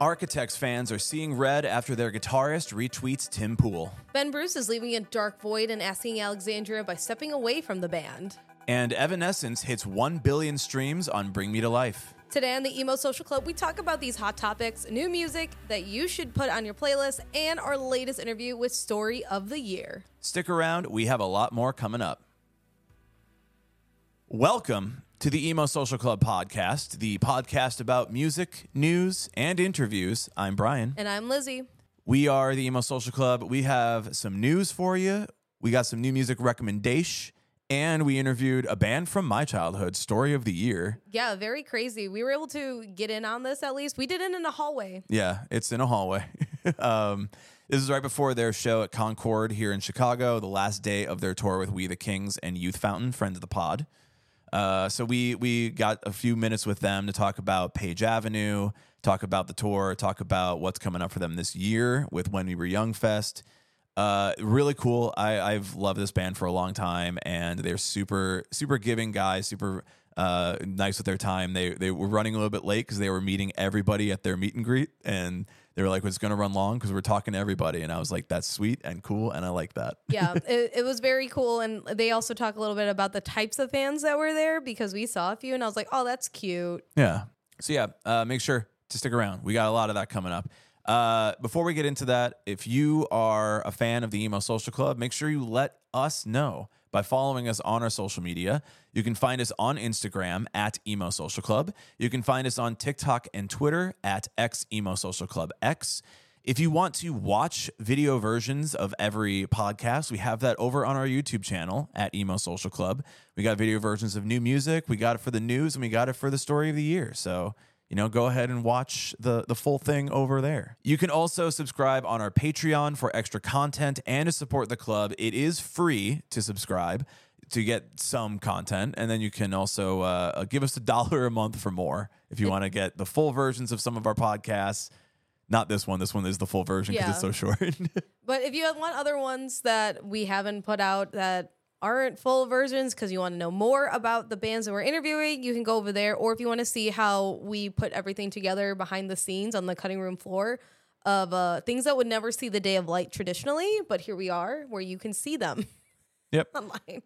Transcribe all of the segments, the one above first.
Architects fans are seeing red after their guitarist retweets Tim Pool. Ben Bruce is leaving a dark void and asking Alexandria by stepping away from the band. And Evanescence hits 1 billion streams on Bring Me to Life. Today on the Emo Social Club, we talk about these hot topics, new music that you should put on your playlist, and our latest interview with Story of the Year. Stick around, we have a lot more coming up. Welcome to the Emo Social Club podcast, the podcast about music, news, and interviews. I'm Brian. And I'm Lizzie. We are the Emo Social Club. We have some news for you. We got some new music recommendation, and we interviewed a band from my childhood, Story of the Year. Yeah, very crazy. We were able to get in on this at least. We did it in a hallway. Yeah, it's in a hallway. um, this is right before their show at Concord here in Chicago, the last day of their tour with We the Kings and Youth Fountain, friends of the pod. Uh, so we we got a few minutes with them to talk about Page Avenue, talk about the tour, talk about what's coming up for them this year with When We Were Young Fest. Uh, really cool. I, I've loved this band for a long time, and they're super super giving guys, super uh, nice with their time. They they were running a little bit late because they were meeting everybody at their meet and greet, and they were like, "It's going to run long because we're talking to everybody." And I was like, "That's sweet and cool, and I like that." yeah, it, it was very cool. And they also talk a little bit about the types of fans that were there because we saw a few, and I was like, "Oh, that's cute." Yeah. So yeah, uh, make sure to stick around. We got a lot of that coming up. Uh, before we get into that, if you are a fan of the Emo Social Club, make sure you let us know by following us on our social media. You can find us on Instagram at Emo Social Club. You can find us on TikTok and Twitter at X Emo Social Club X. If you want to watch video versions of every podcast, we have that over on our YouTube channel at Emo Social Club. We got video versions of new music, we got it for the news, and we got it for the story of the year. So you know, go ahead and watch the the full thing over there. You can also subscribe on our Patreon for extra content and to support the club. It is free to subscribe to get some content, and then you can also uh, give us a dollar a month for more if you want to get the full versions of some of our podcasts. Not this one. This one is the full version because Yeah. it's so short. But if you want other ones that we haven't put out that aren't full versions because you want to know more about the bands that we're interviewing, you can go over there. Or if you want to see how we put everything together behind the scenes on the cutting room floor of uh, things that would never see the day of light traditionally, but here we are where you can see them yep. online.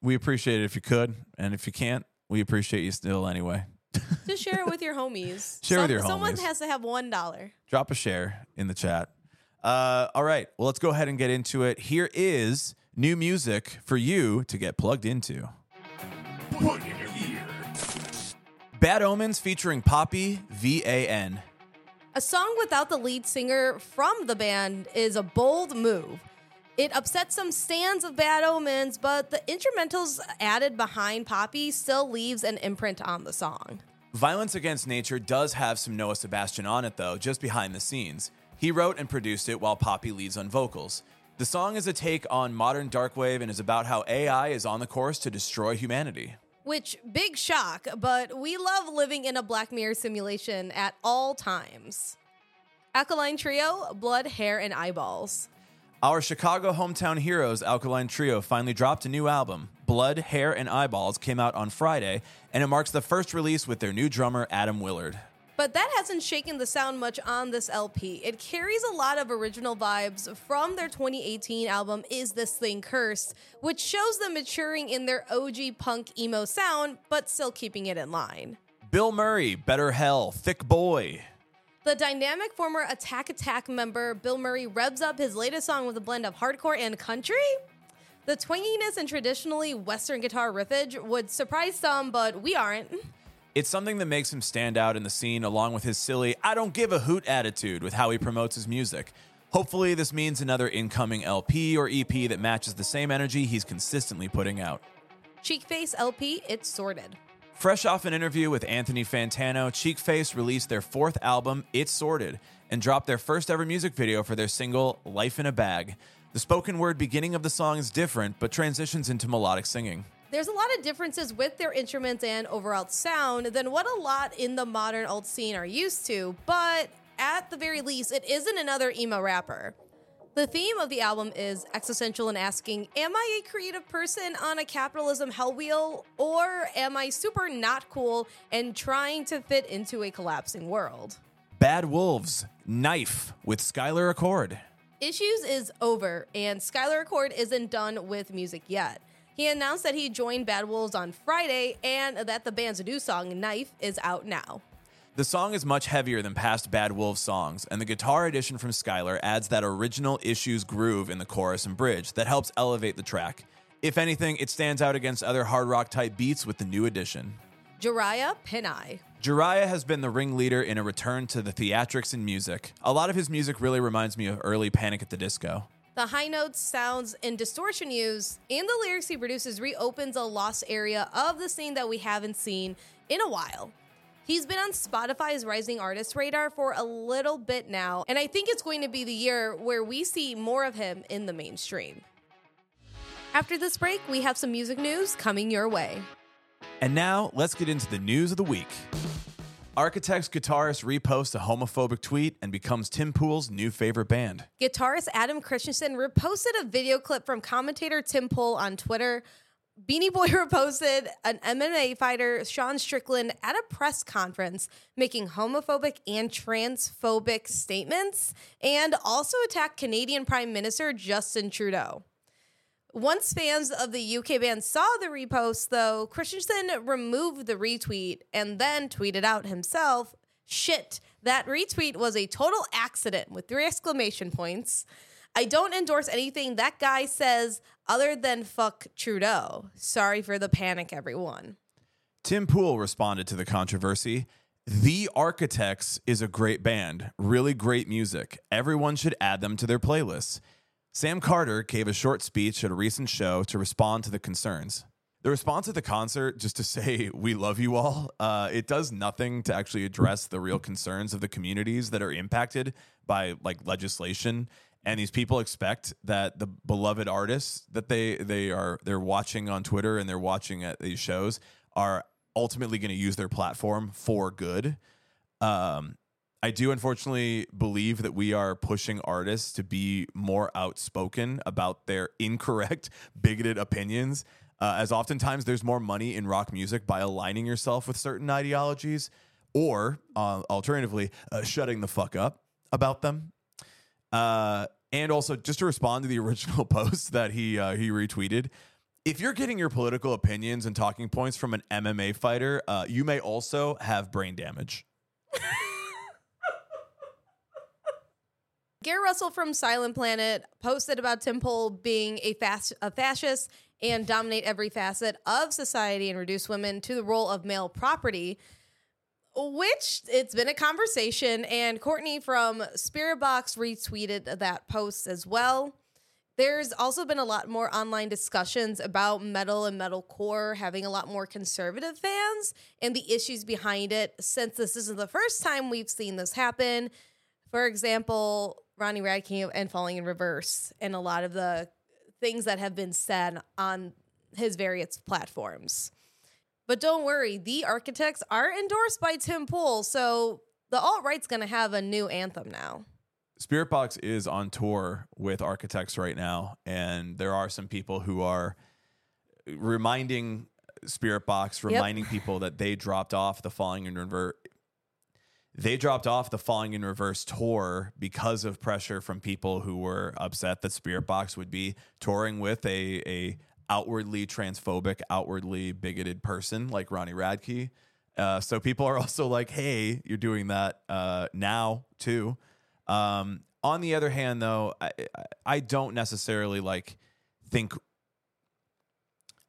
We appreciate it if you could, and if you can't, we appreciate you still anyway. Just share it with your homies. Share with your Someone homies. Someone has to have one dollar. drop a share in the chat. Uh, all right, well, let's go ahead and get into it. Here is new music for you to get plugged into. Bad Omens featuring Poppy VAN. A song without the lead singer from the band is a bold move. It upsets some stands of Bad Omens, but the instrumentals added behind Poppy still leaves an imprint on the song. Violence Against Nature does have some Noah Sebastian on it, though, just behind the scenes. He wrote and produced it while Poppy leads on vocals. The song is a take on modern darkwave and is about how AI is on the course to destroy humanity. Which, big shock, but we love living in a Black Mirror simulation at all times. Alkaline Trio, Blood, Hair, and Eyeballs. Our Chicago hometown heroes, Alkaline Trio, finally dropped a new album. Blood, Hair, and Eyeballs came out on Friday, and it marks the first release with their new drummer, Atom Willard. But that hasn't shaken the sound much on this LP. It carries a lot of original vibes from their 2018 album Is This Thing Cursed, which shows them maturing in their OG punk emo sound, but still keeping it in line. Bilmuri, Better Hell, Thick Boy. The dynamic former Attack Attack member Bilmuri revs up his latest song with a blend of hardcore and country. The twanginess and traditionally Western guitar riffage would surprise some, but we aren't. It's something that makes him stand out in the scene, along with his silly, I don't give a hoot attitude with how he promotes his music. Hopefully, this means another incoming LP or EP that matches the same energy he's consistently putting out. Cheekface LP, it's sorted. Fresh off an interview with Anthony Fantano, Cheekface released their fourth album, It's Sorted, and dropped their first ever music video for their single, Life in a Bag. The spoken word beginning of the song is different, but transitions into melodic singing. There's a lot of differences with their instruments and overall sound than what a lot in the modern alt scene are used to, but at the very least, it isn't another emo rapper. The theme of the album is existential and asking, Am I a creative person on a capitalism hell wheel? Or am I super not cool and trying to fit into a collapsing world? Bad Wolves, Knife with Skylar Accord. Issues is over, and Skylar Accord isn't done with music yet. He announced that he joined Bad Wolves on Friday and that the band's new song, Knife, is out now. The song is much heavier than past Bad Wolves songs, and the guitar addition from Skylar adds that original Issues groove in the chorus and bridge that helps elevate the track. If anything, it stands out against other hard rock type beats with the new addition. Jariah Pinai. Jariah has been the ringleader in a return to the theatrics in music. A lot of his music really reminds me of early Panic at the Disco. The high notes, sounds, and distortion used in the lyrics he produces reopens a lost area of the scene that we haven't seen in a while. He's been on Spotify's Rising Artist radar for a little bit now, and I think it's going to be the year where we see more of him in the mainstream. After this break, we have some music news coming your way. And now, let's get into the news of the week. Architects guitarist reposts a homophobic tweet and becomes Tim Pool's new favorite band. Guitarist Adam Christianson reposted a video clip from commentator Tim Pool on Twitter Beanie Boy reposted an MMA fighter, Sean Strickland, at a press conference making homophobic and transphobic statements and also attacked Canadian Prime Minister Justin Trudeau. Once fans of the UK band saw the repost, though, Christianson removed the retweet and then tweeted out himself, Shit, that retweet was a total accident with three exclamation points. I don't endorse anything that guy says other than fuck Trudeau. Sorry for the panic, everyone. Tim Pool responded to the controversy. The Architects is a great band, really great music. Everyone should add them to their playlists. Sam Carter gave a short speech at a recent show to respond to the concerns. The response at the concert, just to say we love you all, uh, it does nothing to actually address the real concerns of the communities that are impacted by like legislation and these people expect that the beloved artists that they they are they're watching on Twitter and they're watching at these shows are ultimately going to use their platform for good. Um, I do unfortunately believe that we are pushing artists to be more outspoken about their incorrect, bigoted opinions. Uh, as oftentimes there's more money in rock music by aligning yourself with certain ideologies, or uh, alternatively, uh, shutting the fuck up about them. Uh, and also, just to respond to the original post that he uh, he retweeted, if you're getting your political opinions and talking points from an MMA fighter, uh, you may also have brain damage. Garrett Russell from Silent Planet posted about Tim Pool being a, fast, a fascist and dominate every facet of society and reduce women to the role of male property which it's been a conversation and courtney from Spiritbox retweeted that post as well. There's also been a lot more online discussions about metal and metalcore having a lot more conservative fans and the issues behind it since this isn't the first time we've seen this happen. For example ronnie radke and falling in reverse and a lot of the things that have been said on his various platforms but don't worry, the architects are endorsed by Tim Pool, so the alt right's going to have a new anthem now. Spiritbox is on tour with architects right now, and there are some people who are reminding Spiritbox, reminding yep. people that they dropped off the Falling in Reverse. They dropped off the Falling in Reverse tour because of pressure from people who were upset that Spiritbox would be touring with a a outwardly transphobic, outwardly bigoted person like Ronnie Radke. Uh, so people are also like, "Hey, you're doing that uh, now too." Um, on the other hand, though, I, I don't necessarily like think.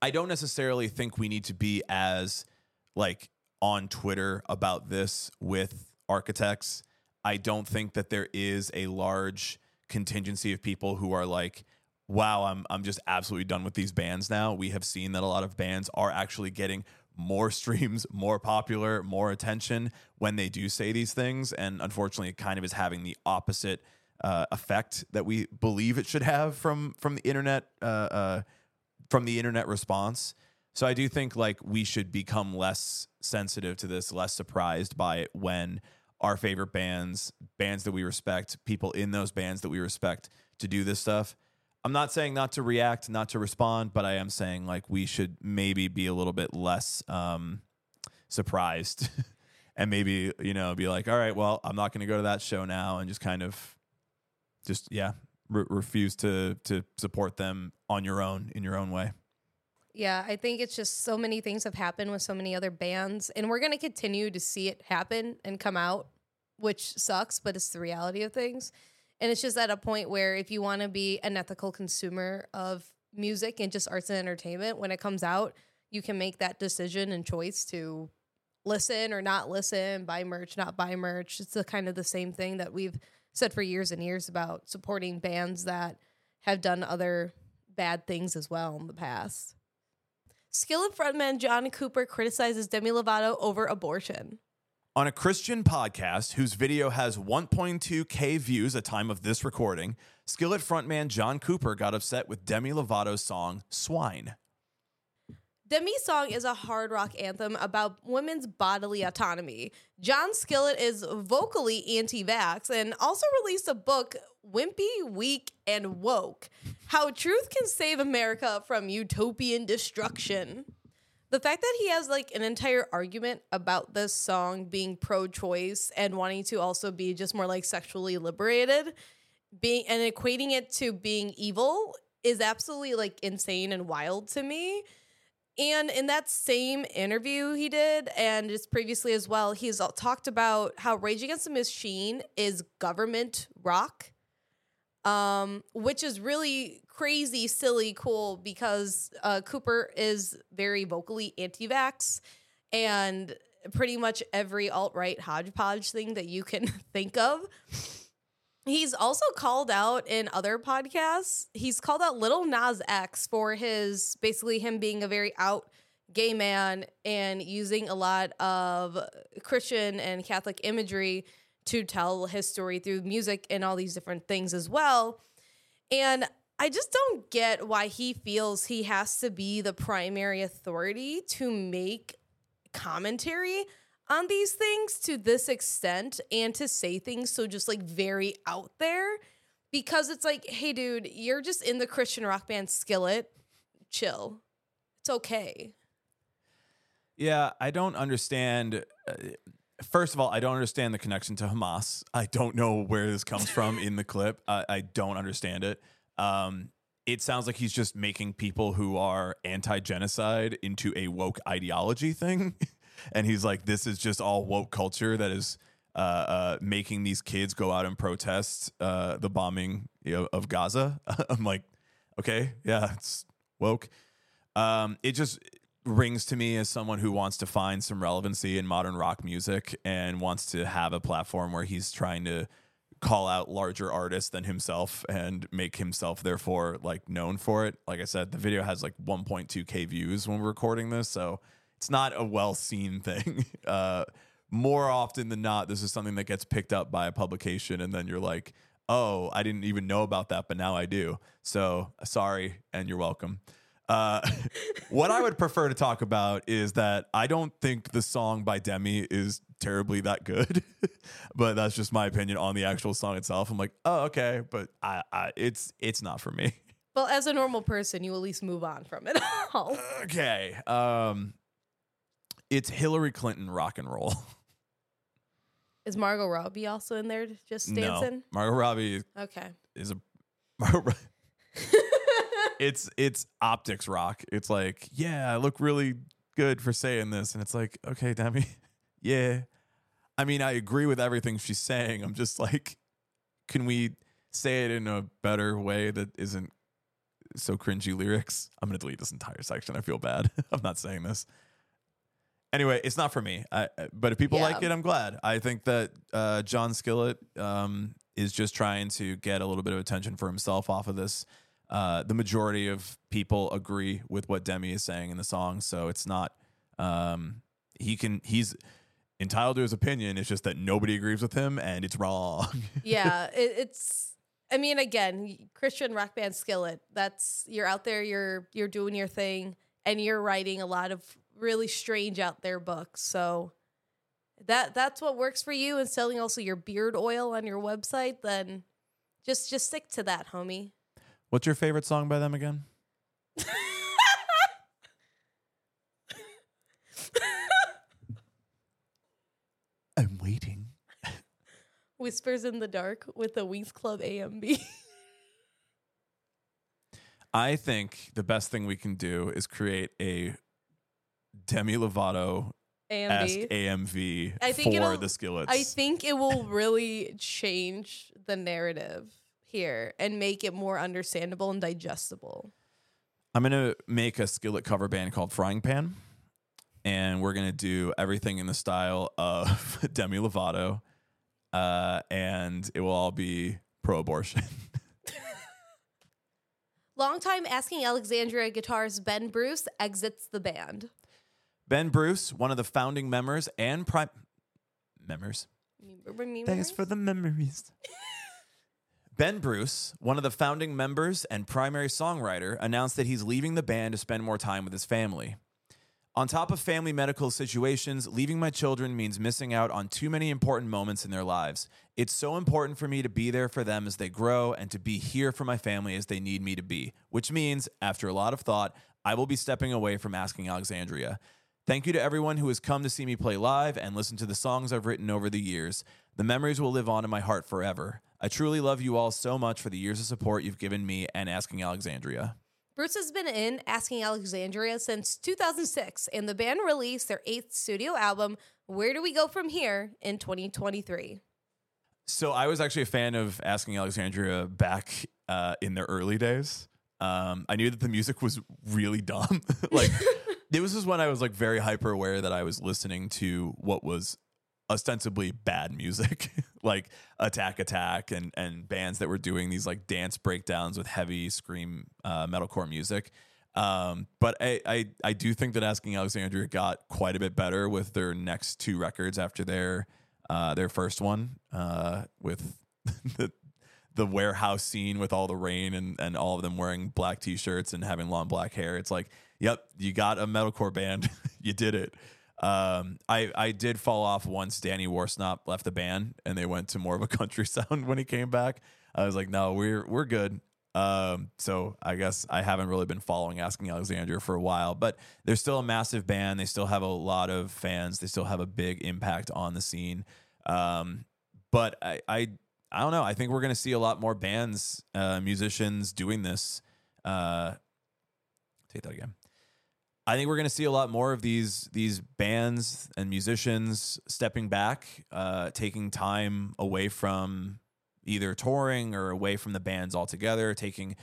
I don't necessarily think we need to be as like on Twitter about this with architects. I don't think that there is a large contingency of people who are like, wow, I'm I'm just absolutely done with these bands now. We have seen that a lot of bands are actually getting more streams, more popular, more attention when they do say these things, and unfortunately, it kind of is having the opposite uh, effect that we believe it should have from from the internet uh, uh, from the internet response. So I do think like we should become less sensitive to this, less surprised by it when our favorite bands, bands that we respect, people in those bands that we respect to do this stuff. I'm not saying not to react, not to respond, but I am saying like we should maybe be a little bit less um, surprised and maybe, you know, be like, all right, well, I'm not going to go to that show now and just kind of just, yeah, re- refuse to, to support them on your own, in your own way. Yeah, I think it's just so many things have happened with so many other bands, and we're going to continue to see it happen and come out, which sucks, but it's the reality of things. And it's just at a point where if you want to be an ethical consumer of music and just arts and entertainment, when it comes out, you can make that decision and choice to listen or not listen, buy merch, not buy merch. It's the kind of the same thing that we've said for years and years about supporting bands that have done other bad things as well in the past. Skillet frontman John Cooper criticizes Demi Lovato over abortion. On a Christian podcast whose video has 1.2K views at time of this recording, Skillet frontman John Cooper got upset with Demi Lovato's song Swine. Demi's song is a hard rock anthem about women's bodily autonomy. John Skillet is vocally anti vax and also released a book, Wimpy, Weak, and Woke How Truth Can Save America from Utopian Destruction. The fact that he has like an entire argument about this song being pro choice and wanting to also be just more like sexually liberated, being and equating it to being evil is absolutely like insane and wild to me. And in that same interview he did, and just previously as well, he's talked about how Rage Against the Machine is government rock, um, which is really crazy, silly, cool because uh, Cooper is very vocally anti vax and pretty much every alt right hodgepodge thing that you can think of. He's also called out in other podcasts. He's called out Lil Nas X for his basically him being a very out gay man and using a lot of Christian and Catholic imagery to tell his story through music and all these different things as well. And I just don't get why he feels he has to be the primary authority to make commentary on these things to this extent and to say things so just like very out there because it's like, hey, dude, you're just in the Christian rock band skillet. Chill. It's okay. Yeah, I don't understand. Uh, First of all, I don't understand the connection to Hamas. I don't know where this comes from in the clip. I, I don't understand it. Um, it sounds like he's just making people who are anti genocide into a woke ideology thing. and he's like, this is just all woke culture that is uh, uh, making these kids go out and protest uh, the bombing you know, of Gaza. I'm like, okay, yeah, it's woke. Um, it just rings to me as someone who wants to find some relevancy in modern rock music and wants to have a platform where he's trying to call out larger artists than himself and make himself therefore like known for it. Like I said, the video has like 1.2k views when we're recording this, so it's not a well seen thing. Uh, more often than not, this is something that gets picked up by a publication, and then you're like, "Oh, I didn't even know about that, but now I do." So sorry, and you're welcome. Uh, what I would prefer to talk about is that I don't think the song by Demi is terribly that good, but that's just my opinion on the actual song itself. I'm like, oh, okay, but I, I it's it's not for me. Well, as a normal person, you at least move on from it all. Okay. Um, it's Hillary Clinton rock and roll. Is Margot Robbie also in there just No, dancing? Margot Robbie Okay. is a. Margot it's it's optics rock. It's like, yeah, I look really good for saying this, and it's like, okay, Demi, yeah. I mean, I agree with everything she's saying. I'm just like, can we say it in a better way that isn't so cringy lyrics? I'm gonna delete this entire section. I feel bad. I'm not saying this. Anyway, it's not for me. I, but if people Yeah. like it, I'm glad. I think that uh, John Skillet um, is just trying to get a little bit of attention for himself off of this. Uh, the majority of people agree with what Demi is saying in the song, so it's not. Um, he can. He's entitled to his opinion. It's just that nobody agrees with him, and it's wrong. yeah, it, it's. I mean, again, Christian rock band Skillet. That's you're out there. You're you're doing your thing, and you're writing a lot of really strange out there books. So that that's what works for you, and selling also your beard oil on your website. Then Just just stick to that, homie. What's your favorite song by them again? I'm waiting. Whispers in the Dark with the Wings Club AMB. I think the best thing we can do is create a Demi Lovato esque AMB. AMV I think for the skillets. I think it will really change the narrative here and make it more understandable and digestible. I'm gonna make a skillet cover band called Frying Pan, and we're gonna do everything in the style of Demi Lovato, uh, and it will all be pro-abortion. Longtime Asking Alexandria guitarist Ben Bruce exits the band. ben Bruce, one of the founding members and prime members. Thanks for the memories. Ben Bruce, one of the founding members and primary songwriter, announced that he's leaving the band to spend more time with his family. On top of family medical situations, leaving my children means missing out on too many important moments in their lives. It's so important for me to be there for them as they grow and to be here for my family as they need me to be, which means, after a lot of thought, I will be stepping away from Asking Alexandria. Thank you to everyone who has come to see me play live and listen to the songs I've written over the years. The memories will live on in my heart forever. I truly love you all so much for the years of support you've given me and Asking Alexandria. Bruce has been in Asking Alexandria since 2006, and the band released their eighth studio album, Where Do We Go From Here, in 2023. So I was actually a fan of Asking Alexandria back uh, in their early days. Um, I knew that the music was really dumb. like this was when I was like very hyper aware that I was listening to what was ostensibly bad music, like Attack Attack and and bands that were doing these like dance breakdowns with heavy scream uh, metalcore music. Um, but I, I I do think that Asking Alexandria got quite a bit better with their next two records after their uh, their first one uh, with the the warehouse scene with all the rain and, and all of them wearing black t-shirts and having long black hair. It's like, yep, you got a metalcore band. you did it. Um, I, I did fall off once Danny Worsnop left the band and they went to more of a country sound when he came back. I was like, no, we're, we're good. Um, so I guess I haven't really been following Asking Alexandria for a while, but they're still a massive band. They still have a lot of fans. They still have a big impact on the scene. Um, but I, I, I don't know. I think we're going to see a lot more bands, uh, musicians doing this. Uh, take that again. I think we're going to see a lot more of these these bands and musicians stepping back, uh, taking time away from either touring or away from the bands altogether, taking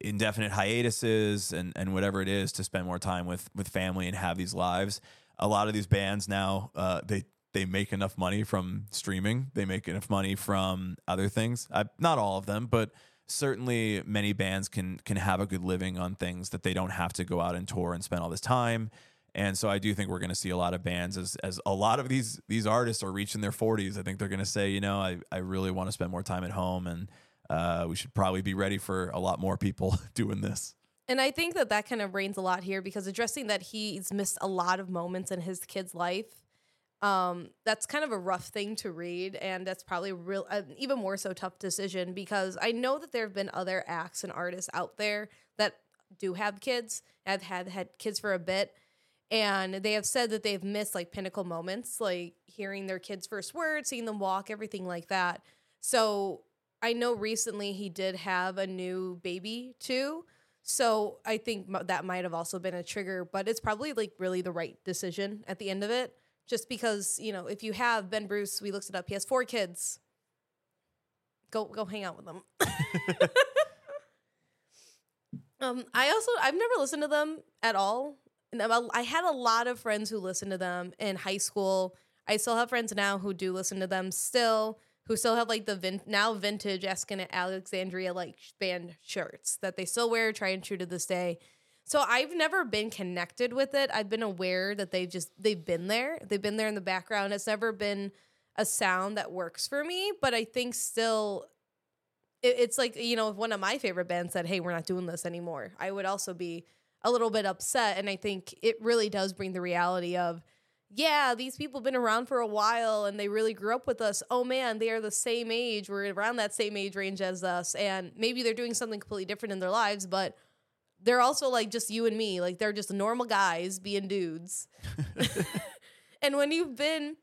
indefinite hiatuses and and whatever it is to spend more time with with family and have these lives. A lot of these bands now uh, they they make enough money from streaming. They make enough money from other things. I, not all of them, but certainly many bands can can have a good living on things that they don't have to go out and tour and spend all this time. And so I do think we're going to see a lot of bands as as a lot of these these artists are reaching their 40s. I think they're going to say, you know, I I really want to spend more time at home and uh, we should probably be ready for a lot more people doing this. And I think that that kind of reigns a lot here because addressing that he's missed a lot of moments in his kid's life, um, that's kind of a rough thing to read, and that's probably real, uh, even more so tough decision because I know that there have been other acts and artists out there that do have kids, have had had kids for a bit, and they have said that they've missed like pinnacle moments, like hearing their kids' first words, seeing them walk, everything like that. So I know recently he did have a new baby too. So I think that might have also been a trigger, but it's probably like really the right decision at the end of it. Just because, you know, if you have Ben Bruce, we looked it up, he has four kids. Go go hang out with them. um, I also I've never listened to them at all. And I'm- had a lot of friends who listened to them in high school. I still have friends now who do listen to them still, who still have like the vin- now vintage Askin Alexandria like band shirts that they still wear, try and true to this day. So I've never been connected with it. I've been aware that they've just they've been there. They've been there in the background. It's never been a sound that works for me, but I think still it, it's like you know if one of my favorite bands said hey we're not doing this anymore i would also be a little bit upset and i think it really does bring the reality of yeah, these people have been around for a while and they really grew up with us. Oh man, they are the same age. We're around that same age range as us. And maybe they're doing something completely different in their lives, but they're also like just you and me. Like they're just normal guys being dudes. and when you've been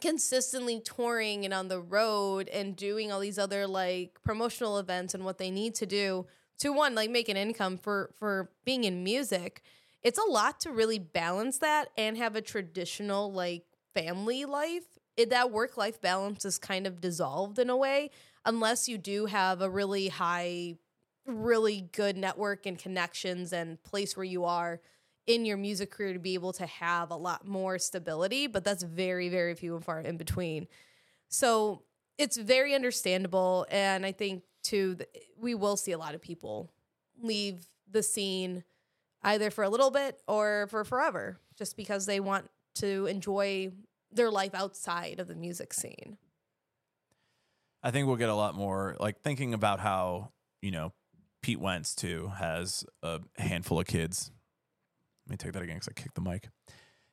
consistently touring and on the road and doing all these other like promotional events and what they need to do to one like make an income for for being in music it's a lot to really balance that and have a traditional like family life. It, that work life balance is kind of dissolved in a way, unless you do have a really high, really good network and connections and place where you are in your music career to be able to have a lot more stability. But that's very, very few and far in between. So it's very understandable. And I think, too, we will see a lot of people leave the scene either for a little bit or for forever, just because they want to enjoy their life outside of the music scene. I think we'll get a lot more like thinking about how, you know, Pete Wentz too has a handful of kids. Let me take that again because I kicked the mic.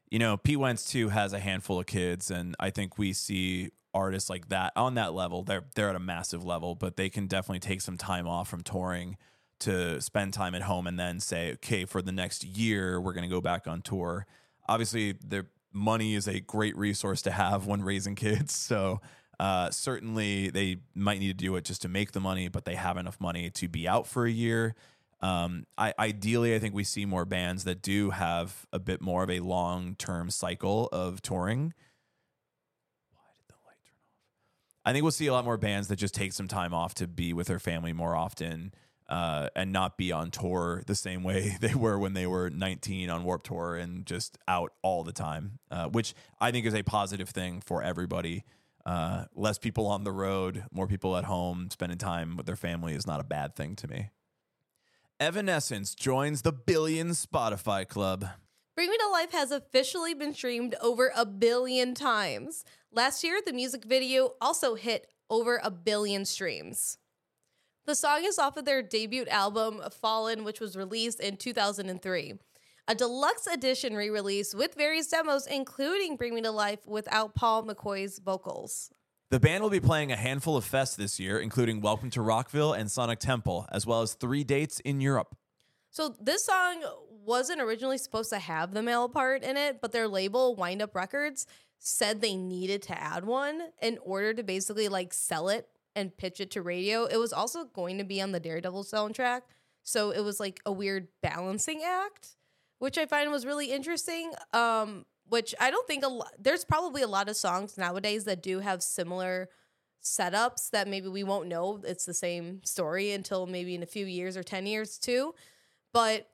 You know, Pete Wentz too has a handful of kids, and I think we see artists like that on that level. They're they're at a massive level, but they can definitely take some time off from touring to spend time at home and then say, okay, for the next year, we're going to go back on tour. Obviously, the money is a great resource to have when raising kids. So, uh, certainly they might need to do it just to make the money, but they have enough money to be out for a year. Um, I, ideally, I think we see more bands that do have a bit more of a long term cycle of touring. Why did the light turn off? I think we'll see a lot more bands that just take some time off to be with their family more often uh, and not be on tour the same way they were when they were 19 on Warped Tour and just out all the time, uh, which I think is a positive thing for everybody. Uh, less people on the road, more people at home spending time with their family is not a bad thing to me. Evanescence joins the Billion Spotify Club. Bring Me to Life has officially been streamed over a billion times. Last year, the music video also hit over a billion streams. The song is off of their debut album, Fallen, which was released in 2003. A deluxe edition re release with various demos, including Bring Me to Life without Paul McCoy's vocals. The band will be playing a handful of fests this year, including Welcome to Rockville and Sonic Temple, as well as three dates in Europe. So, this song wasn't originally supposed to have the male part in it, but their label, Wind Up Records, said they needed to add one in order to basically like sell it and pitch it to radio. It was also going to be on the Daredevil soundtrack. So it was like a weird balancing act, which I find was really interesting. Um, which I don't think a lot, there's probably a lot of songs nowadays that do have similar setups that maybe we won't know it's the same story until maybe in a few years or 10 years too. But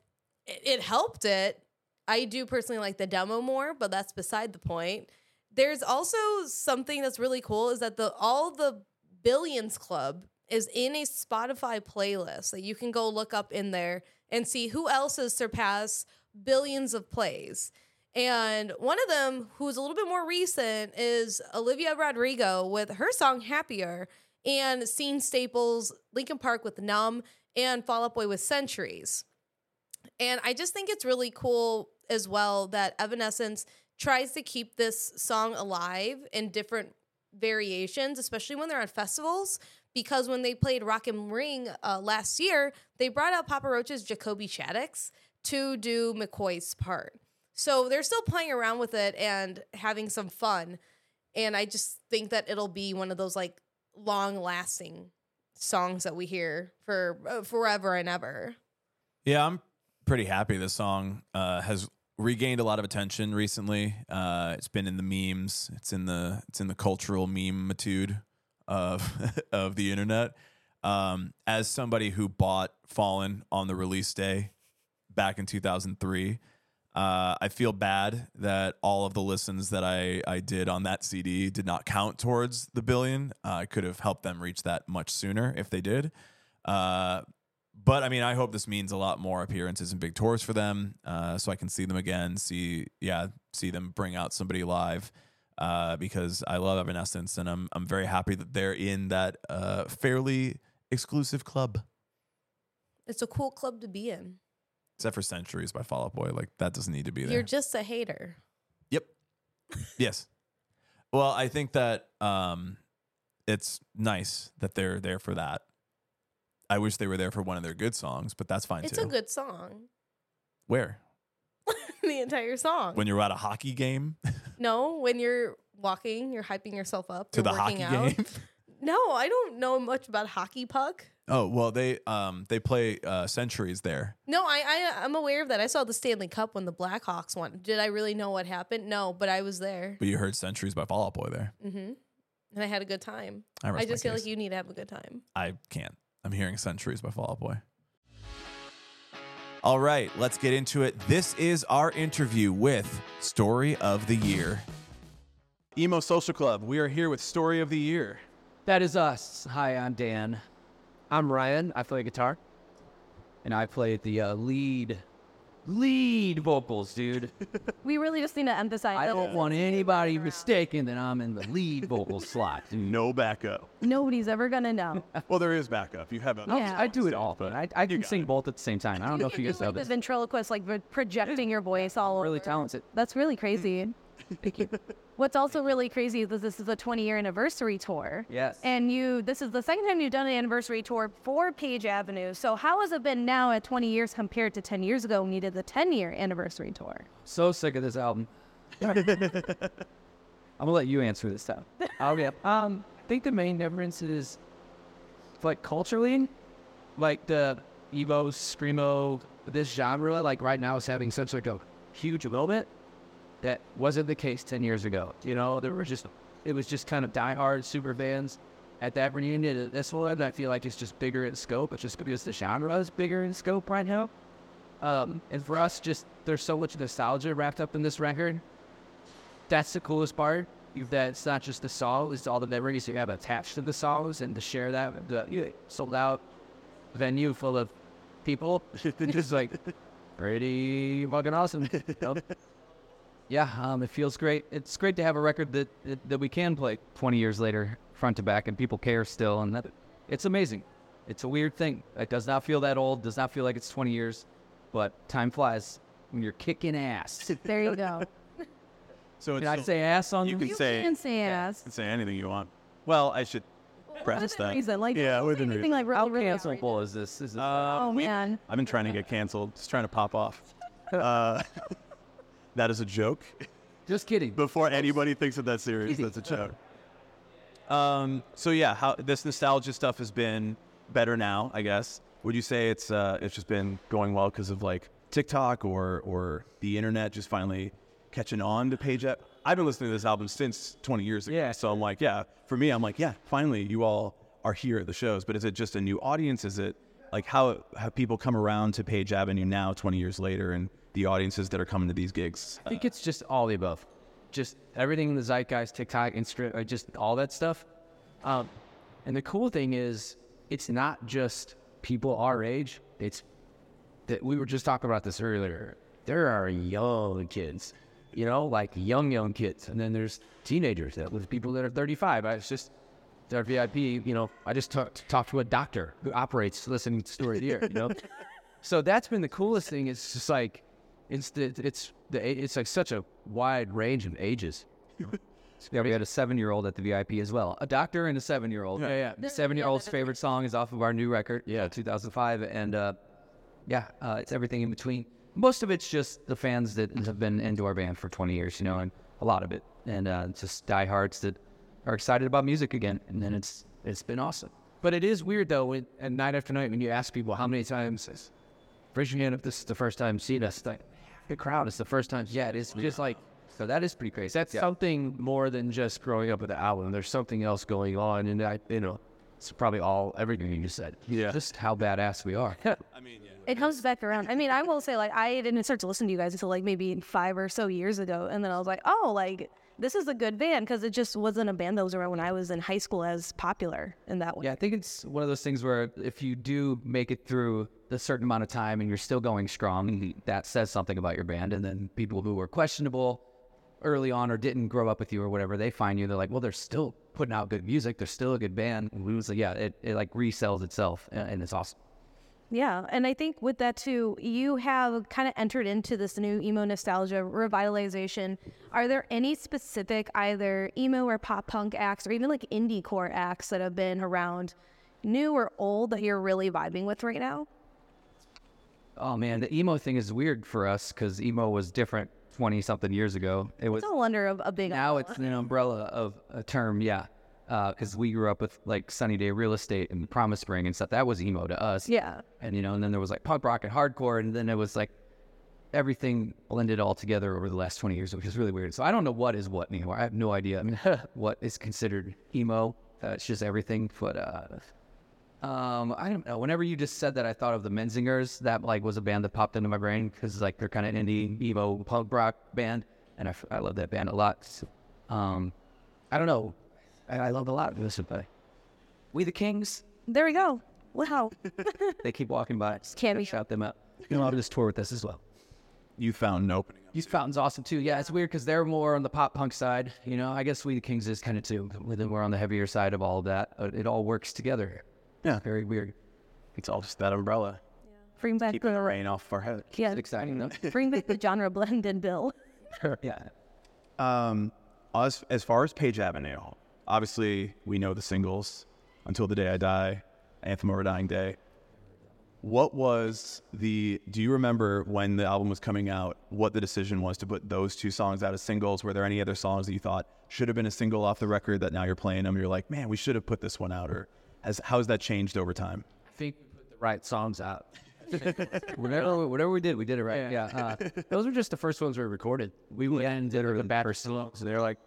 it, it helped it. I do personally like the demo more, but that's beside the point. There's also something that's really cool is that the all the Billions Club is in a Spotify playlist that you can go look up in there and see who else has surpassed billions of plays. And one of them, who's a little bit more recent, is Olivia Rodrigo with her song Happier and Scene Staples, Linkin Park with Numb, and Fall Out Boy with Centuries. And I just think it's really cool as well that Evanescence tries to keep this song alive in different variations, especially when they're on festivals. Because when they played Rock am Ring uh, last year, they brought out Papa Roach's Jacoby Shaddix to do McCoy's part. So they're still playing around with it and having some fun. And I just think that it'll be one of those like long lasting songs that we hear for uh, forever and ever. Yeah, I'm pretty happy this song uh, has regained a lot of attention recently. Uh, it's been in the memes. It's in the it's in the cultural meme matude of of the internet. Um, as somebody who bought Fallen on the release day back in 2003, uh, I feel bad that all of the listens that I, I did on that CD did not count towards the billion. Uh, I could have helped them reach that much sooner if they did. Uh, but I mean, I hope this means a lot more appearances and big tours for them, uh, so I can see them again. See, yeah, see them bring out somebody live. Uh, because I love Evanescence, and I'm I'm very happy that they're in that uh, fairly exclusive club. It's a cool club to be in. Except for Centuries by Fall Out Boy, like that doesn't need to be there. You're just a hater. Yep. Yes. Well, I think that um, it's nice that they're there for that. I wish they were there for one of their good songs, but that's fine too. It's too. a good song. Where? the entire song. When you're at a hockey game no, when you're walking, you're hyping yourself up. to you're the hockey out. game. No, I don't know much about hockey puck. Oh well, they um they play uh, centuries there. No, I, I I'm aware of that. I saw the Stanley Cup when the Blackhawks won. Did I really know what happened? No, but I was there, But you heard centuries by Fall Out Boy there. Mm-hmm. and I had a good time. I, I just feel case. like you need to have a good time. I can't. I'm hearing centuries by Fall Out Boy. All right, let's get into it. This is our interview with Story of the Year. Emo Social Club. We are here with Story of the Year. That is us. Hi, I'm Dan. I'm Ryan. I play guitar. And I play the uh, lead, lead vocals, dude. We really just need to emphasize I that don't want anybody mistaken that I'm in the lead vocal slot. Dude. No backup. nobody's ever gonna know. Well, there is backup. You have a. Yeah. I do it all, but I, I can got sing it. both at the same time. I don't know if you guys know like the this. ventriloquist, like pro- projecting your voice all Really over. talented. That's really crazy. Thank you. What's also really crazy is that this is a 20 year anniversary tour. Yes. And you, this is the second time you've done an anniversary tour for Page Avenue. So how has it been now at 20 years compared to 10 years ago when you did the 10 year anniversary tour? So sick of this album. I'm gonna let you answer this time. Okay. Um, I think the main difference is, like culturally, like the emo, screamo, this genre, like right now is having such like a huge moment that wasn't the case ten years ago. You know, there were just it was just kind of diehard super fans at that reunion. This one, I feel like it's just bigger in scope. It's just because the genre is bigger in scope right now. Um, and for us, just there's so much nostalgia wrapped up in this record. That's the coolest part. That it's not just the song; it's all the memories you have attached to the songs, and to share that with the sold out venue full of people, it's just like pretty fucking awesome. you know? Yeah, um, it feels great. It's great to have a record that, that that we can play 20 years later, front to back, and people care still, and that it's amazing. It's a weird thing. It does not feel that old. Does not feel like it's 20 years, but time flies when you're kicking ass. There you go. So it's Can I still- say ass on You this? can say can say you ass. can say anything you want. Well, I should preface Within that. reason, like yeah, don't within say anything reason. like How really, really cancelable is this? Is this Uh, Oh man. I've been trying to get canceled. Just trying to pop off. Uh, that is a joke. just kidding? Before anybody thinks of that that's serious, Easy. that's a joke. Um. So yeah, how this nostalgia stuff has been better now, I guess. Would you say it's uh it's just been going well because of like TikTok or or the internet just finally catching on to Page Ave? I've been listening to this album since 20 years ago. Yeah. So I'm like, yeah. For me, I'm like, yeah. Finally, you all are here at the shows. But is it just a new audience? Is it like how have people come around to Page Avenue now, 20 years later, and the audiences that are coming to these gigs? I think it's just all the above. Just everything in the zeitgeist, TikTok, Instagram, just all that stuff. Um, and the cool thing is, it's not just people our age. It's that we were just talking about this earlier. There are young kids, you know, like young, young kids. And then there's teenagers that with people that are 35. I was just, our VIP, you know, I just talked talked to a doctor who operates listening to Story of the Year, you know? so that's been the coolest thing. It's just like, it's the, it's the, it's like such a wide range of ages. Yeah, we had a seven-year-old at the VIP as well. A doctor and a seven-year-old. Yeah, yeah. Seven-year-old's favorite song is off of our new record, yeah, 2005, and uh, yeah, uh, it's everything in between. Most of it's just the fans that have been into our band for 20 years, you know, and a lot of it, and uh, just diehards that are excited about music again, and then it's it's been awesome. But it is weird though, when, and night after night, when you ask people how many times, raise your hand if this is the first time seeing us. Like, the crowd is the first time. Yeah, it is just like so. That is pretty crazy. That's something more than just growing up with the album. There's something else going on, and I, you know, it's probably all everything you just said. Yeah. just how badass we are. I mean, yeah. It comes back around. I mean, I will say, like, I didn't start to listen to you guys until like maybe five or so years ago, and then I was like, oh, like this is a good band because it just wasn't a band that was around when I was in high school as popular in that way. Yeah, I think it's one of those things where if you do make it through a certain amount of time and you're still going strong, mm-hmm. that says something about your band. And then people who were questionable early on or didn't grow up with you or whatever, they find you. They're like, well, they're still putting out good music. They're still a good band. And we was like, yeah, it, it like resells itself, and, and it's awesome. Yeah, and I think with that too, you have kind of entered into this new emo nostalgia revitalization. Are there any specific either emo or pop punk acts or even like indie core acts that have been around, new or old, that you're really vibing with right now? Oh man, the emo thing is weird for us because emo was different twenty something years ago. It was It's all under a, a big now it's an umbrella of a term, yeah. Because we grew up with like Sunny Day Real Estate and Promise Ring and stuff. That was emo to us. yeah. And you know, and then there was like punk rock and hardcore, and then it was like everything blended all together over the last twenty years, which is really weird. So I don't know what is what anymore. I have no idea. I mean, what is considered emo? Uh, it's just everything. But uh, um, I don't know. Whenever you just said that, I thought of the Menzingers. That like was a band that popped into my brain because like they're kind of indie emo punk rock band, and I love that band a lot. So, um, I don't know. I, I love a lot. of this but we the Kings. There we go. Wow. They keep walking by. can't be- shout them out. You know, on this tour with us as well. You found an opening. Youth Fountain's awesome too. Yeah, it's weird because they're more on the pop punk side. You know, I guess We the Kings is kind of too. Then we're on the heavier side of all of that. Uh, It all works together. Yeah. Very weird. It's all just that umbrella. Bring back Keeping the the rain off our head. yeah. It's exciting though. Bring back the genre blended bill. yeah. Um, as as far as Page Avenue, obviously we know the singles "Until the Day I Die," "Anthem of a Dying Day." What was the? Do you remember when the album was coming out? What the decision was to put those two songs out as singles? Were there any other songs that you thought should have been a single off the record that now you're playing them? You're like, man, we should have put this one out. Or has how's that changed over time? I think we put the right songs out. whatever, whatever we did, we did it right. Yeah. uh, those were just the first ones we recorded. We went and did the bad songs. They're like,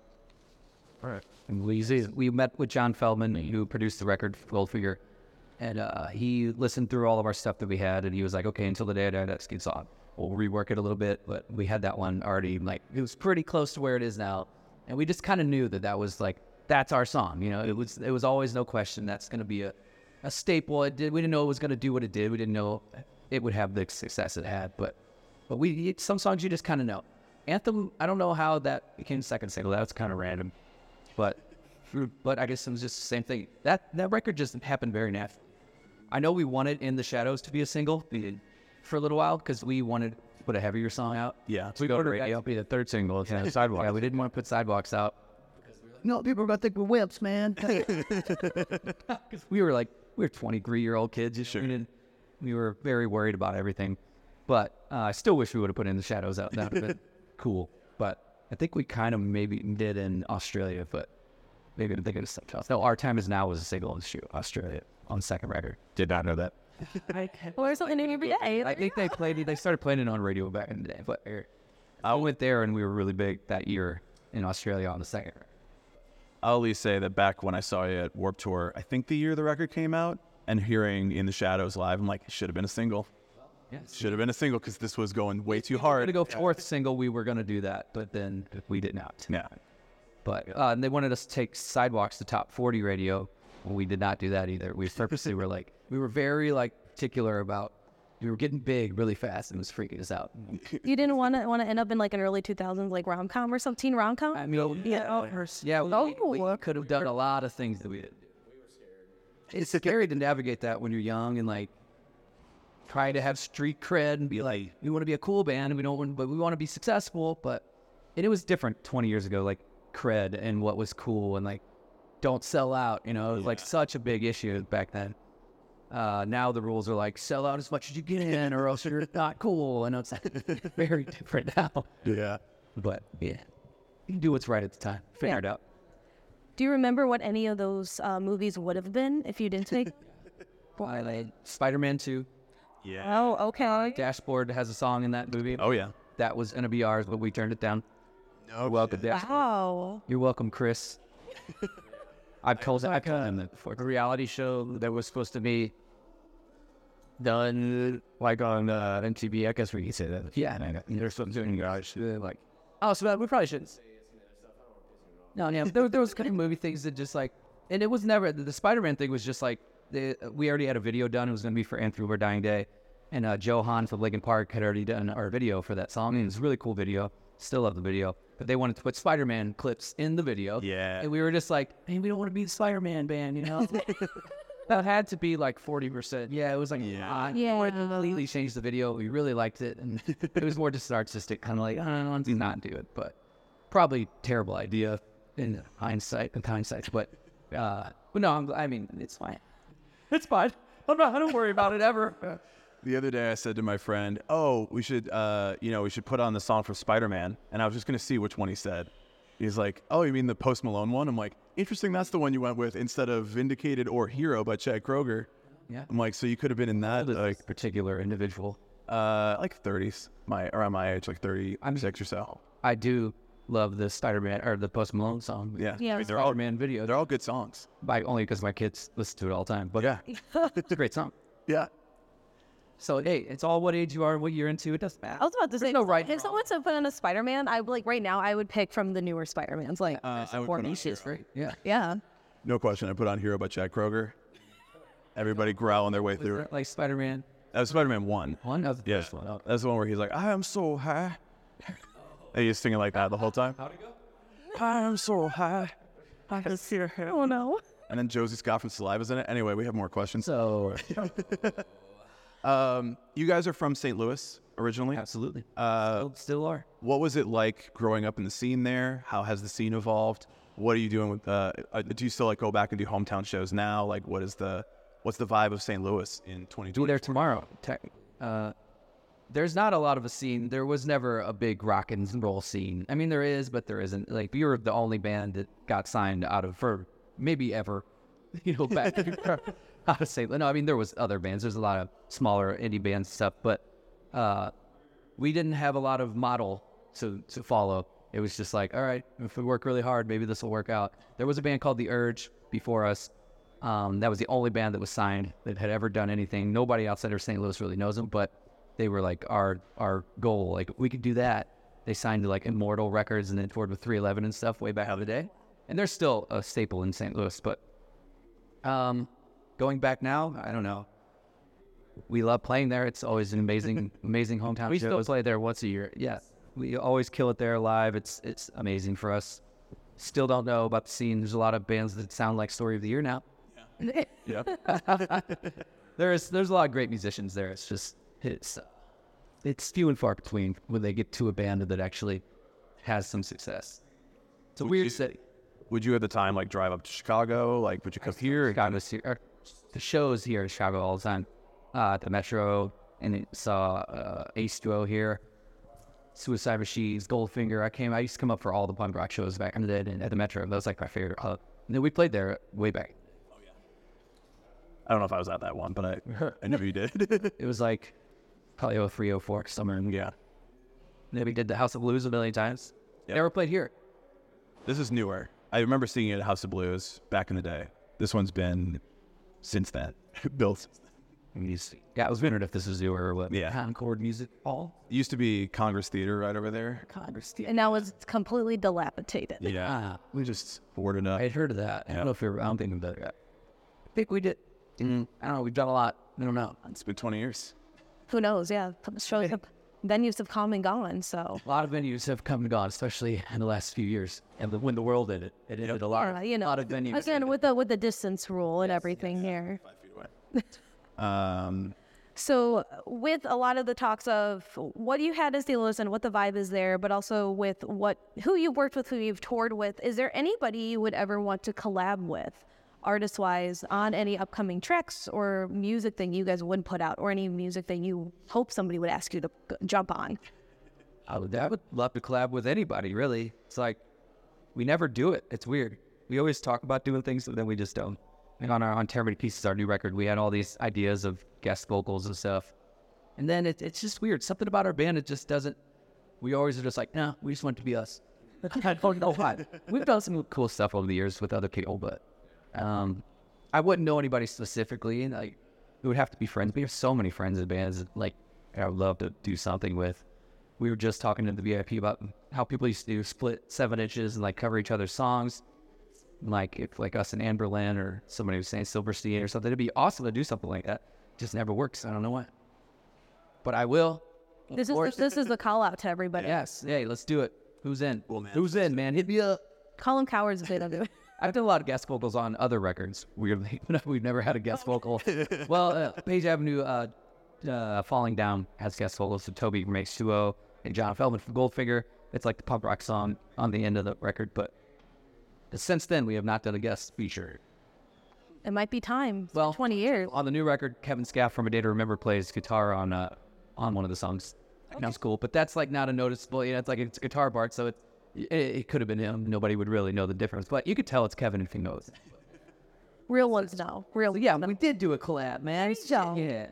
all right. And we, we met with John Feldmann, who produced the record Goldfinger. And uh, he listened through all of our stuff that we had, and he was like, "Okay, until the day I die, that's good song. We'll rework it a little bit." But we had that one already, like it was pretty close to where it is now, and we just kind of knew that that was like that's our song. You know, it was it was always no question that's going to be a a staple. It did. We didn't know it was going to do what it did. We didn't know it would have the success it had, but but we some songs you just kind of know. Anthem, I don't know how that became second single. That was kind of random, but but I guess it was just the same thing. That that record just happened very naturally. I know we wanted "In the Shadows" to be a single for a little while because we wanted to put a heavier song out. Yeah, so we put radio. be the third single. It's Yeah, yeah. sidewalk. Yeah, we didn't want to put sidewalks out. No, people are gonna think we're whips, man. Because we were like, we were 23 year old kids. Just shooting. We were very worried about everything. But uh, I still wish we would have put in the shadows out. That would have been cool. But I think we kind of maybe did in Australia, but maybe I'm thinking of something else. No, Our Time Is Now was a single in Shoot, Australia on second record. did not know that. Or something in every day. I think they played it, they started playing it on radio back in the day. But er, I went there and we were really big that year in Australia on the second record. I'll at least say that back when I saw you at Warped Tour, I think the year the record came out, and hearing "In the Shadows" live, I'm like, it should have been a single. Yes. Should have been a single because this was going way too hard. We're hard. to go fourth single. We were going to do that, but then we did not. Yeah. But uh, and they wanted us to take Sidewalks to top 40 radio. Well, we did not do that either. We purposely were like, we were very like particular about. We were getting big really fast, and it was freaking us out. You didn't want to want to end up in like an early 2000s like rom com or something, teen rom com. I mean, yeah, yeah, we, we could have done a lot of things that we didn't do. It's scary to navigate that when you're young and like trying to have street cred and be like, we want to be a cool band and we don't want, but we want to be successful. But and it was different 20 years ago, like cred and what was cool and like don't sell out. You know, it was like such a big issue back then. Uh, now the rules are like sell out as much as you get in, or else you're not cool, and it's very different now. Yeah. But yeah, you can do what's right at the time. Figure Yeah. it out. Do you remember what any of those uh, movies would have been if you didn't take? Twilight, Spider-Man 2, Yeah. oh, okay. Dashboard has a song in that movie. Oh yeah. That was gonna be ours, but we turned it down. No. You're welcome, Dash- Wow. You're welcome, Chris. I've told I've like told a, him that before. a reality show that was supposed to be done like on uh, MTV. I guess we can say that. Yeah, I know. There's something doing guys uh, like. Oh, so we probably shouldn't. say No, yeah, there, there was kind of movie things that just like, and it was never the, the Spider-Man thing was just like the, we already had a video done. It was gonna be for Anthem of a Dying Day, and uh, Joe Hahn from Linkin Park had already done our video for that song. And it was a really cool video. Still love the video, but they wanted to put Spider-Man clips in the video. Yeah. and we were just like, hey, we don't want to be the Spider-Man band, you know. that had to be like forty percent. Yeah, it was like Yeah. yeah, we completely changed the video. We really liked it, and it was more just an artistic kind of like I don't know, do not do it, but probably terrible idea in hindsight. In hindsight, but uh, but no, I'm, I mean it's fine. It's fine. I'm not. I don't worry about it ever. The other day, I said to my friend, "Oh, we should, uh, you know, we should put on the song for Spider-Man," and I was just gonna see which one he said. He's like, "Oh, you mean the Post Malone one?" I'm like, "Interesting. That's the one you went with instead of Vindicated or Hero by Chad Kroeger." Yeah. I'm like, "So you could have been in that, like, particular individual. uh, like 30s, my around my age, like 36 or so." I do love the Spider-Man or the Post Malone song. Yeah, Yeah. I mean, they're all Spider-Man video. they're all good songs. by only because my kids listen to it all the time. But Yeah, it's a great song. yeah. So hey, it's all what age you are what you're into. It doesn't matter. I was about to say, no right and if someone to put in a Spider-Man, I would like right now. I would pick from the newer Spider-Mans. Like, Uh, I would for put on me. Hero. Yeah. yeah, No question. I put on Hero by Chad Kroeger. Everybody growling their way through it. Like Spider-Man That was Spider-Man one. one of the Yeah, first one. Oh, that's the one where he's like, "I am so high." And he's singing like that the whole time. How'd it go? I am so high. I can see her. oh no, And then Josie Scott from Saliva's in it. Anyway, we have more questions. So Um, you guys are from St. Louis originally. absolutely, Uh, still, still are. what was it like growing up in the scene there? How has the scene evolved? What are you doing with? Uh, uh, do you still like go back and do hometown shows now? Like, what is the what's the vibe of St. Louis in Be 2020? there tomorrow. Tech. Uh, there's not a lot of a scene. There was never a big rock and roll scene. I mean, there is, but there isn't. Like we were the only band that got signed out of for maybe ever. You know, back out of St. No, I mean there was other bands. There's a lot of smaller indie bands and stuff, but uh, we didn't have a lot of model to to follow. It was just like, all right, if we work really hard, maybe this will work out. There was a band called The Urge before us. Um, that was the only band that was signed that had ever done anything. Nobody outside of St. Louis really knows them, but they were like our our goal. Like we could do that. They signed to like Immortal Records and then toured with 311 and stuff way back in the day. And they're still a staple in St. Louis, but um, going back now, I don't know. We love playing there. It's always an amazing, amazing hometown. We show. still play there once a year. Yeah, we always kill it there live. It's it's amazing for us. Still don't know about the scene. There's a lot of bands that sound like Story of the Year now. Yeah. There's there's a lot of great musicians there. It's just it's uh, it's few and far between when they get to a band that actually has some success. It's a Would weird you- city. Would you at the time like drive up to Chicago? Like, would you come here? Chicago's here. or The shows here in Chicago all the time. Uh, at the Metro, and it saw uh, Ace Duo here, Suicide Machines, Goldfinger. I came. I used to come up for all the punk rock shows back in the day and at the Metro. That was like my favorite club. And then we played there way back. I don't know if I was at that one, but I I know you did. It was like probably 03, 04, somewhere. in yeah. Then we did the House of Blues a million times. Yeah. Never played here. This is newer. I remember seeing it at House of Blues back in the day. This one's been since then built. Yeah, I was wondering if this is newer or what. Yeah. Concord Music Hall. It used to be Congress Theater right over there. Congress. Theater. And now it's completely dilapidated. Yeah. Ah, We just boarded up. I had heard of that. I don't know if we were, I don't think about that. I think we did. Mm, I don't know. We've done a lot. I don't know. It's been 20 years. Who knows? Yeah, shows up. Venues have come and gone. So A lot of venues have come and gone, especially in the last few years. And the, when the world ended, it ended a lot. yeah, you know, a lot of venues. again with the with the distance rule and everything here. Um, So, with a lot of the talks of what you had as St. Louis and what the vibe is there, but also with what who you've worked with, who you've toured with, is there anybody you would ever want to collab with, artist wise, on any upcoming tracks or music that you guys would put out, or any music that you hope somebody would ask you to jump on? I would, I would love to collab with anybody, really. It's like we never do it. It's weird. We always talk about doing things, but then we just don't. Like on our on Many Pieces, our new record, we had all these ideas of guest vocals and stuff. And then it, it's just weird. Something about our band, it just doesn't. We always are just like, no, we just want to be us. I don't know why. We've done some cool stuff over the years with other people, but um, I wouldn't know anybody specifically. And like, we would have to be friends. We have so many friends in bands. Like, I would love to do something with. We were just talking to the VIP about how people used to do split seven inches and like cover each other's songs. Like if like us and Anberlin or somebody was saying Silverstein or something, it'd be awesome to do something like that. Just never works. I don't know why. But I will. This is the, this is the call out to everybody. Yes. Hey, let's do it. Who's in? Who's in, man? Hit me up. Call them cowards if they don't do it. I've done a lot of guest vocals on other records. Weirdly, but we've never had a guest vocal. well, uh, Page Avenue, uh, uh, Falling Down has guest vocals. So Toby makes 2 and John Feldmann from Goldfinger. It's like the punk rock song on the end of the record. But since then, we have not done a guest feature. It might be time. It's Well, 20 years. On the new record, Kevin Skaff from A Day to Remember plays guitar on uh, on one of the songs. That's cool, but that's like not a noticeable. You know, it's like it's a guitar part, so it it, it could have been him. Nobody would really know the difference, but you could tell it's Kevin if he knows. Real ones now. Real. Yeah, we did do a collab, man. job. Yeah.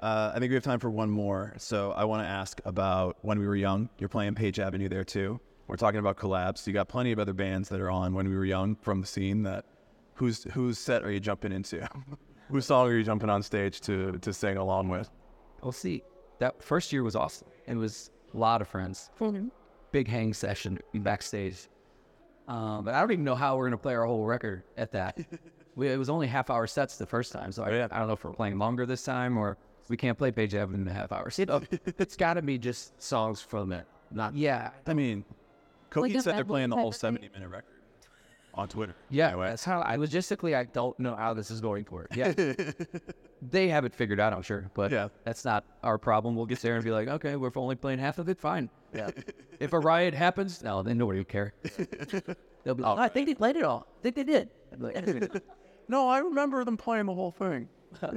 Uh, I think we have time for one more. So I want to ask about when we were young. You're playing Page Avenue there too. We're talking about collabs. You got plenty of other bands that are on when we were young from the scene. That whose whose set are you jumping into? whose song are you jumping on stage to to sing along with? We'll see. That first year was awesome. It was a lot of friends. Big hang session backstage. Um, but I don't even know how we're gonna play our whole record at that. we, it was only half hour sets the first time, so I, I don't know if we're playing longer this time or we can't play Page Avenue in a half hour. It, it's got to be just songs from it, not yeah, I mean, Cokie a said they're playing the whole 70 minute record on Twitter. yeah. That's how I logistically I don't know how this is going to work. Yeah. they have it figured out, I'm sure, but Yeah. that's not our problem. We'll get there and be like, okay, we're only playing half of it, fine. Yeah. if a riot happens, no, then nobody will care. They'll be like, I think they played it all. I think they did. Like, no, I remember them playing the whole thing.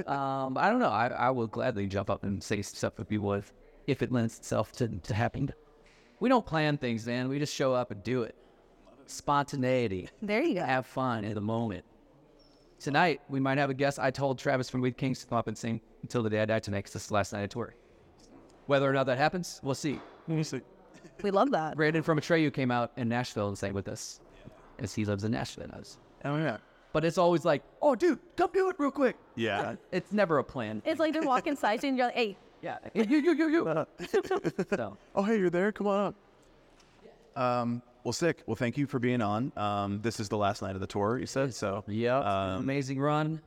um, I don't know. I, I will gladly jump up and say stuff if people if, if it lends itself to, to happening. We don't plan things, man. We just show up and do it. Spontaneity. There you go. Have fun in the moment. Tonight, we might have a guest. I told Travis from We the Kings to come up and sing until the day I die tonight because this is the last night of tour. Whether or not that happens, we'll see. Let me see. We love that. Brandon from Atreyu came out in Nashville and sang with us, as he lives in Nashville. and us. Oh yeah. But it's always like, oh, dude, come do it real quick. Yeah. It's never a plan. It's like they're walking side to and you're like, hey, Yeah, you, you, you, you. so, Oh, hey, you're there. Come on up. Um, well, sick. Well, thank you for being on. Um, this is the last night of the tour, you said. So, yeah, Um, amazing run.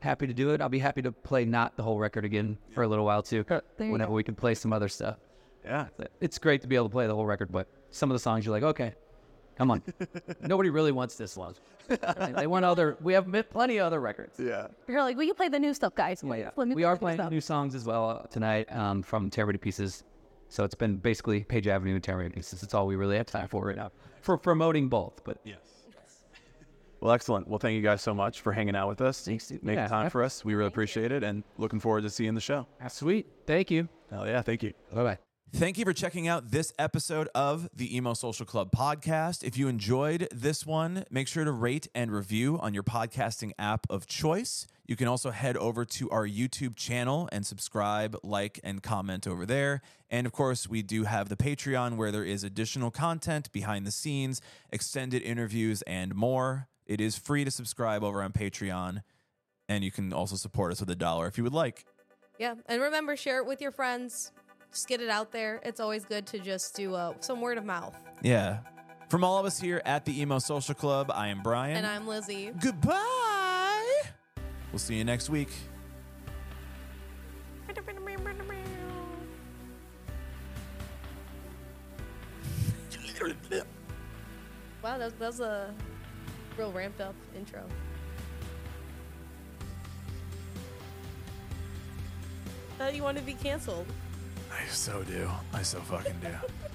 Happy to do it. I'll be happy to play not the whole record again for a little while too. you Whenever go. we can play some other stuff. yeah. It's great to be able to play the whole record, but some of the songs you're like, okay, come on. Nobody really wants this long. they want other. We have plenty of other records. Yeah. you're like, we can play the new stuff, guys. Well, yeah. We are playing stuff. new songs as well uh, tonight um, from Tear to Pieces. So it's been basically Page Avenue and Tear Me to It's all we really have time for right now for promoting both. But Yes. Well, excellent. Well, thank you guys so much for hanging out with us. Thanks, dude. Making Yeah, time for us. We really appreciate it and looking forward to seeing the show. Sweet. Thank you. Hell yeah. Thank you. Bye bye. Thank you for checking out this episode of the Emo Social Club podcast. If you enjoyed this one, make sure to rate and review on your podcasting app of choice. You can also head over to our YouTube channel and subscribe, like, and comment over there. And of course, we do have the Patreon where there is additional content, behind the scenes, extended interviews, and more. It is free to subscribe over on Patreon. And you can also support us with a dollar if you would like. Yeah, and remember, share it with your friends. Just get it out there. It's always good to just do uh, some word of mouth. Yeah. From all of us here at the Emo Social Club, I am Brian. And I'm Lizzie. Goodbye. We'll see you next week. Wow, that, that was a real ramped up intro. Uh, you want to be canceled? I so do. I so fucking do.